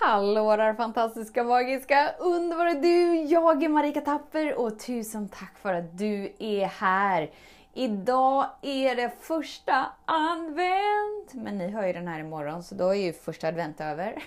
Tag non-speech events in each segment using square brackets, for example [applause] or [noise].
Hallå där fantastiska, magiska, underbara du! Jag är Marika Tapper och tusen tack för att du är här. Idag är det första advent, men ni hör ju den här imorgon så då är ju första advent över.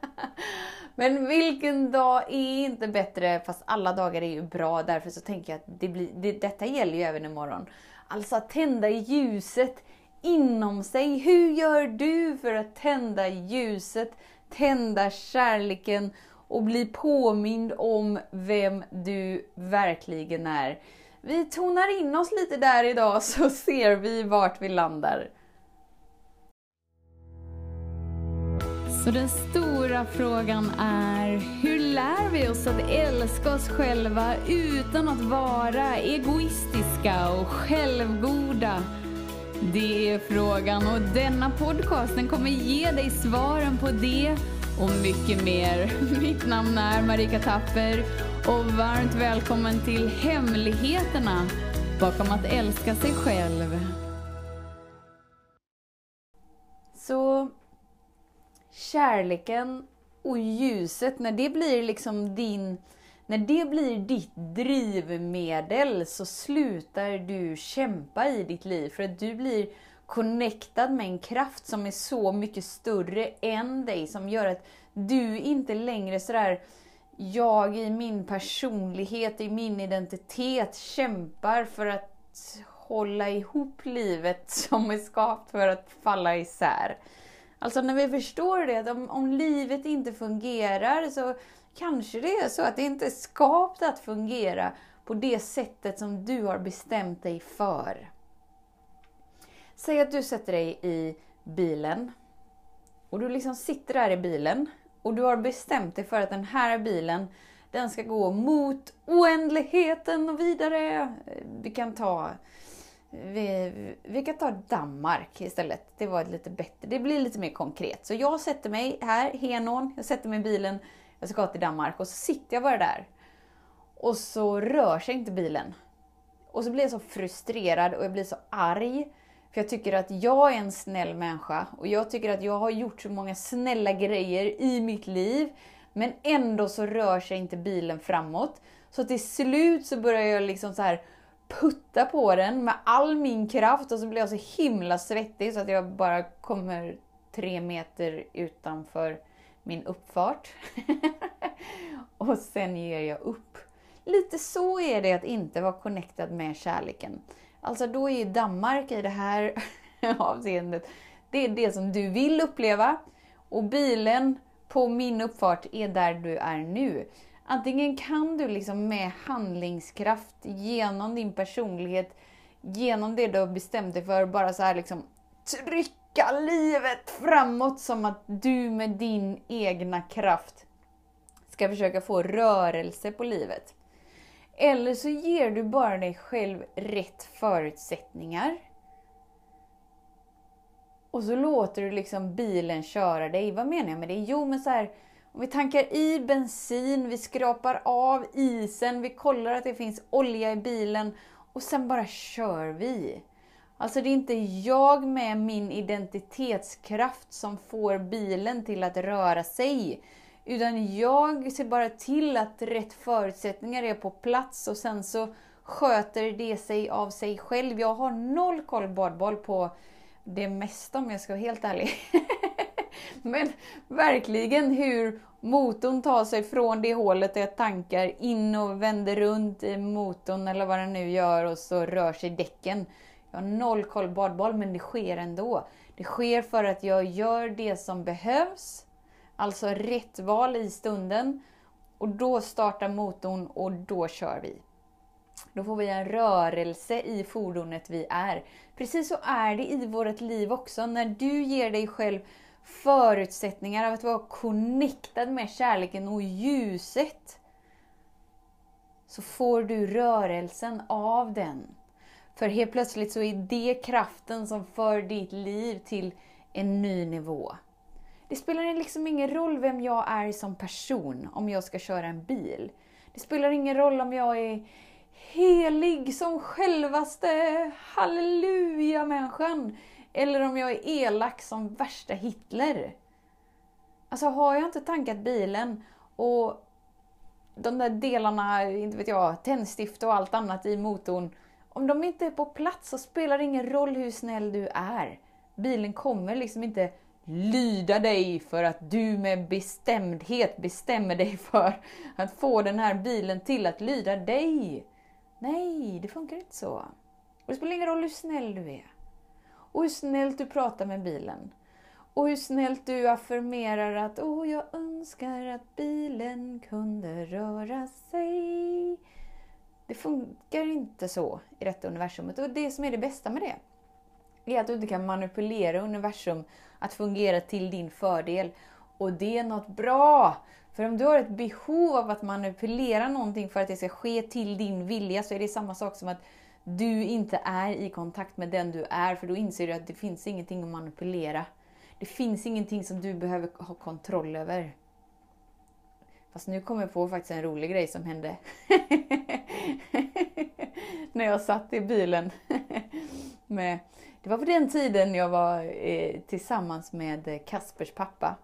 [laughs] men vilken dag är inte bättre, fast alla dagar är ju bra, därför så tänker jag att det blir, det, detta gäller ju även imorgon. Alltså att tända ljuset inom sig. Hur gör du för att tända ljuset tända kärleken och bli påmind om vem du verkligen är. Vi tonar in oss lite där idag [laughs] så ser vi vart vi landar. Så den stora frågan är, hur lär vi oss att älska oss själva utan att vara egoistiska och självgoda? Det är frågan och denna podcast den kommer ge dig svaren på det och mycket mer. [laughs] Mitt namn är Marika Tapper och varmt välkommen till Hemligheterna bakom att älska sig själv. Så kärleken och ljuset, när det blir liksom din när det blir ditt drivmedel så slutar du kämpa i ditt liv för att du blir connectad med en kraft som är så mycket större än dig som gör att du inte längre sådär jag i min personlighet, i min identitet kämpar för att hålla ihop livet som är skapat för att falla isär. Alltså när vi förstår det, att om, om livet inte fungerar så Kanske det är så att det inte är skapat att fungera på det sättet som du har bestämt dig för. Säg att du sätter dig i bilen och du liksom sitter där i bilen och du har bestämt dig för att den här bilen den ska gå mot oändligheten och vidare. Vi kan ta vi, vi kan ta Danmark istället. Det var lite bättre. Det blir lite mer konkret. Så jag sätter mig här, Henån, jag sätter mig i bilen jag ska till Danmark och så sitter jag bara där. Och så rör sig inte bilen. Och så blir jag så frustrerad och jag blir så arg. För jag tycker att jag är en snäll människa och jag tycker att jag har gjort så många snälla grejer i mitt liv. Men ändå så rör sig inte bilen framåt. Så till slut så börjar jag liksom så här putta på den med all min kraft och så blir jag så himla svettig så att jag bara kommer tre meter utanför min uppfart. [laughs] och sen ger jag upp. Lite så är det att inte vara connectad med kärleken. Alltså då är ju Danmark i det här [laughs] avseendet, det är det som du vill uppleva. Och bilen på min uppfart är där du är nu. Antingen kan du liksom med handlingskraft, genom din personlighet, genom det du har bestämt dig för, bara så här liksom trycka trycka livet framåt som att du med din egna kraft ska försöka få rörelse på livet. Eller så ger du bara dig själv rätt förutsättningar. Och så låter du liksom bilen köra dig. Vad menar jag med det? Jo, men så här, om vi tankar i bensin, vi skrapar av isen, vi kollar att det finns olja i bilen och sen bara kör vi. Alltså det är inte jag med min identitetskraft som får bilen till att röra sig. Utan jag ser bara till att rätt förutsättningar är på plats och sen så sköter det sig av sig själv. Jag har noll koll badboll på det mesta om jag ska vara helt ärlig. [laughs] Men verkligen hur motorn tar sig från det hålet där jag tankar in och vänder runt i motorn eller vad den nu gör och så rör sig däcken. Jag har noll koll på badboll, men det sker ändå. Det sker för att jag gör det som behövs, alltså rätt val i stunden. Och då startar motorn och då kör vi. Då får vi en rörelse i fordonet vi är. Precis så är det i vårt liv också. När du ger dig själv förutsättningar av att vara connectad med kärleken och ljuset, så får du rörelsen av den. För helt plötsligt så är det kraften som för ditt liv till en ny nivå. Det spelar liksom ingen roll vem jag är som person om jag ska köra en bil. Det spelar ingen roll om jag är helig som självaste halleluja-människan. Eller om jag är elak som värsta Hitler. Alltså har jag inte tankat bilen och de där delarna, inte vet jag, tändstift och allt annat i motorn. Om de inte är på plats så spelar det ingen roll hur snäll du är. Bilen kommer liksom inte lyda dig för att du med bestämdhet bestämmer dig för att få den här bilen till att lyda dig. Nej, det funkar inte så. Och det spelar ingen roll hur snäll du är. Och hur snällt du pratar med bilen. Och hur snällt du affirmerar att åh, jag önskar att bilen kunde röra sig. Det funkar inte så i detta universumet. Och det som är det bästa med det, är att du inte kan manipulera universum att fungera till din fördel. Och det är något bra! För om du har ett behov av att manipulera någonting för att det ska ske till din vilja så är det samma sak som att du inte är i kontakt med den du är, för då inser du att det finns ingenting att manipulera. Det finns ingenting som du behöver ha kontroll över. Fast nu kommer jag på faktiskt en rolig grej som hände. [laughs] När jag satt i bilen. [laughs] med, det var på den tiden jag var eh, tillsammans med Kaspers pappa.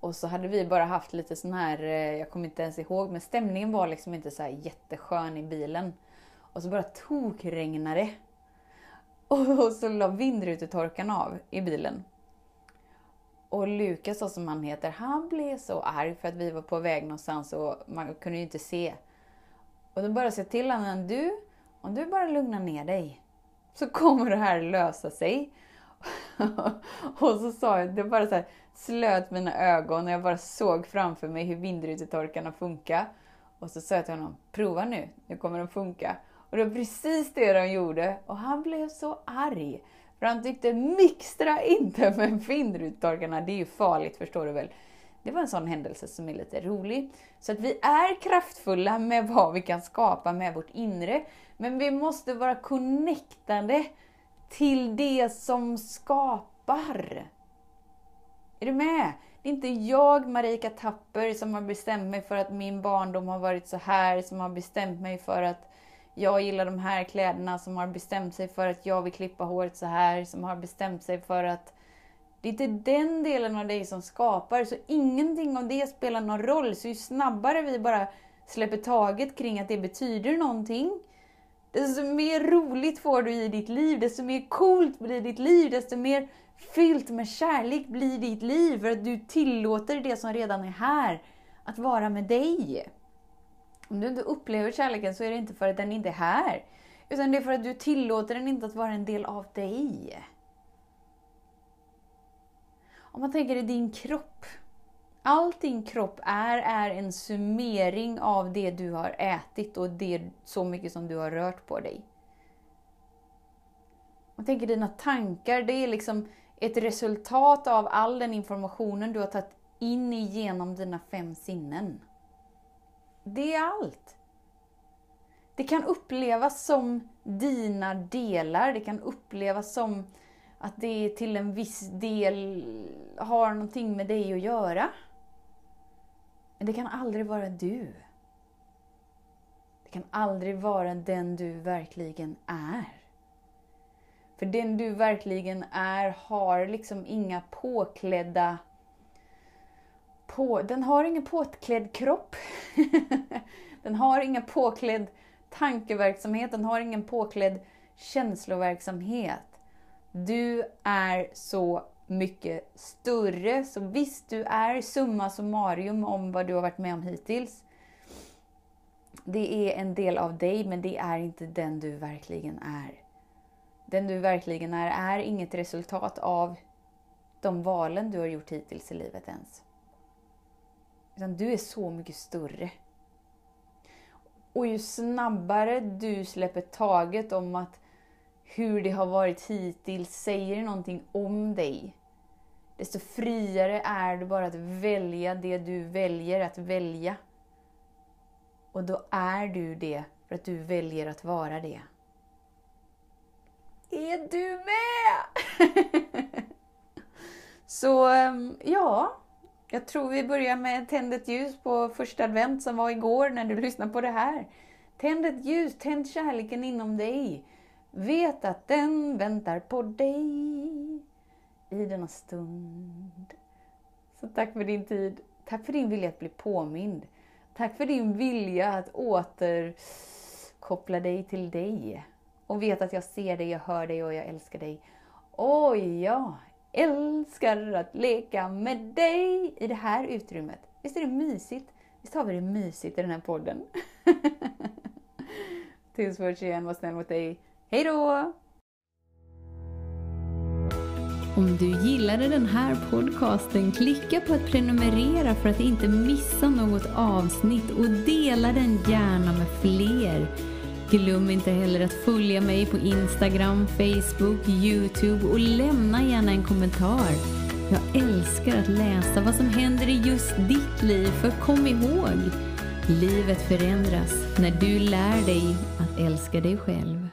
Och så hade vi bara haft lite sån här, eh, jag kommer inte ens ihåg, men stämningen var liksom inte så jätteskön i bilen. Och så bara tokregnade det. [laughs] Och så la vindrutetorkaren av i bilen. Och Lukas, som han heter, han blev så arg för att vi var på väg någonstans och man kunde ju inte se. Och då bara sa till honom, du, om du bara lugnar ner dig så kommer det här lösa sig. [laughs] och så sa jag, det bara så här, slöt mina ögon och jag bara såg framför mig hur vindrutetorkarna funkar. Och så sa jag till honom, prova nu, nu kommer de funka. Och det var precis det de gjorde och han blev så arg. För han tyckte mixtra inte [laughs] med vindrutetorkarna, det är ju farligt förstår du väl. Det var en sån händelse som är lite rolig. Så att vi är kraftfulla med [laughs] vad vi kan skapa med vårt inre. Men vi måste vara connectade till det som skapar. Är du med? Det är inte jag, Marika Tapper, som har bestämt mig för att min barndom har varit så här, som har bestämt mig för att jag gillar de här kläderna, som har bestämt sig för att jag vill klippa håret så här, som har bestämt sig för att det är inte den delen av dig som skapar, så ingenting av det spelar någon roll. Så ju snabbare vi bara släpper taget kring att det betyder någonting, desto mer roligt får du i ditt liv, desto mer coolt blir ditt liv, desto mer fyllt med kärlek blir ditt liv, för att du tillåter det som redan är här att vara med dig. Om du inte upplever kärleken så är det inte för att den inte är här. Utan det är för att du tillåter den inte att vara en del av dig. Om man tänker i din kropp. Allt din kropp är, är en summering av det du har ätit och det så mycket som du har rört på dig. Man tänker dina tankar, det är liksom ett resultat av all den informationen du har tagit in igenom dina fem sinnen. Det är allt. Det kan upplevas som dina delar, det kan upplevas som att det till en viss del har någonting med dig att göra. Men det kan aldrig vara du. Det kan aldrig vara den du verkligen är. För den du verkligen är har liksom inga påklädda på, den har ingen påklädd kropp. [laughs] den har ingen påklädd tankeverksamhet, den har ingen påklädd känsloverksamhet. Du är så mycket större, så visst du är summa summarum om vad du har varit med om hittills. Det är en del av dig, men det är inte den du verkligen är. Den du verkligen är, är inget resultat av de valen du har gjort hittills i livet ens. Utan du är så mycket större. Och ju snabbare du släpper taget om att hur det har varit hittills säger någonting om dig, desto friare är du bara att välja det du väljer att välja. Och då är du det för att du väljer att vara det. Är du med? [laughs] Så ehm, ja, jag tror vi börjar med Tänd ett ljus på första advent som var igår när du lyssnade på det här. Tänd ett ljus, tänd kärleken inom dig. Vet att den väntar på dig i denna stund. Så tack för din tid. Tack för din vilja att bli påmind. Tack för din vilja att återkoppla dig till dig. Och veta att jag ser dig, jag hör dig och jag älskar dig. Oj, ja! Älskar att leka med dig i det här utrymmet. Visst är det mysigt? Visst har vi det mysigt i den här podden? [laughs] Tills vi igen, var snäll mot dig. Hej då! Om du gillade den här podcasten, klicka på att prenumerera för att inte missa något avsnitt och dela den gärna med fler. Glöm inte heller att följa mig på Instagram, Facebook, Youtube och lämna gärna en kommentar. Jag älskar att läsa vad som händer i just ditt liv, för kom ihåg, livet förändras när du lär dig att älska dig själv.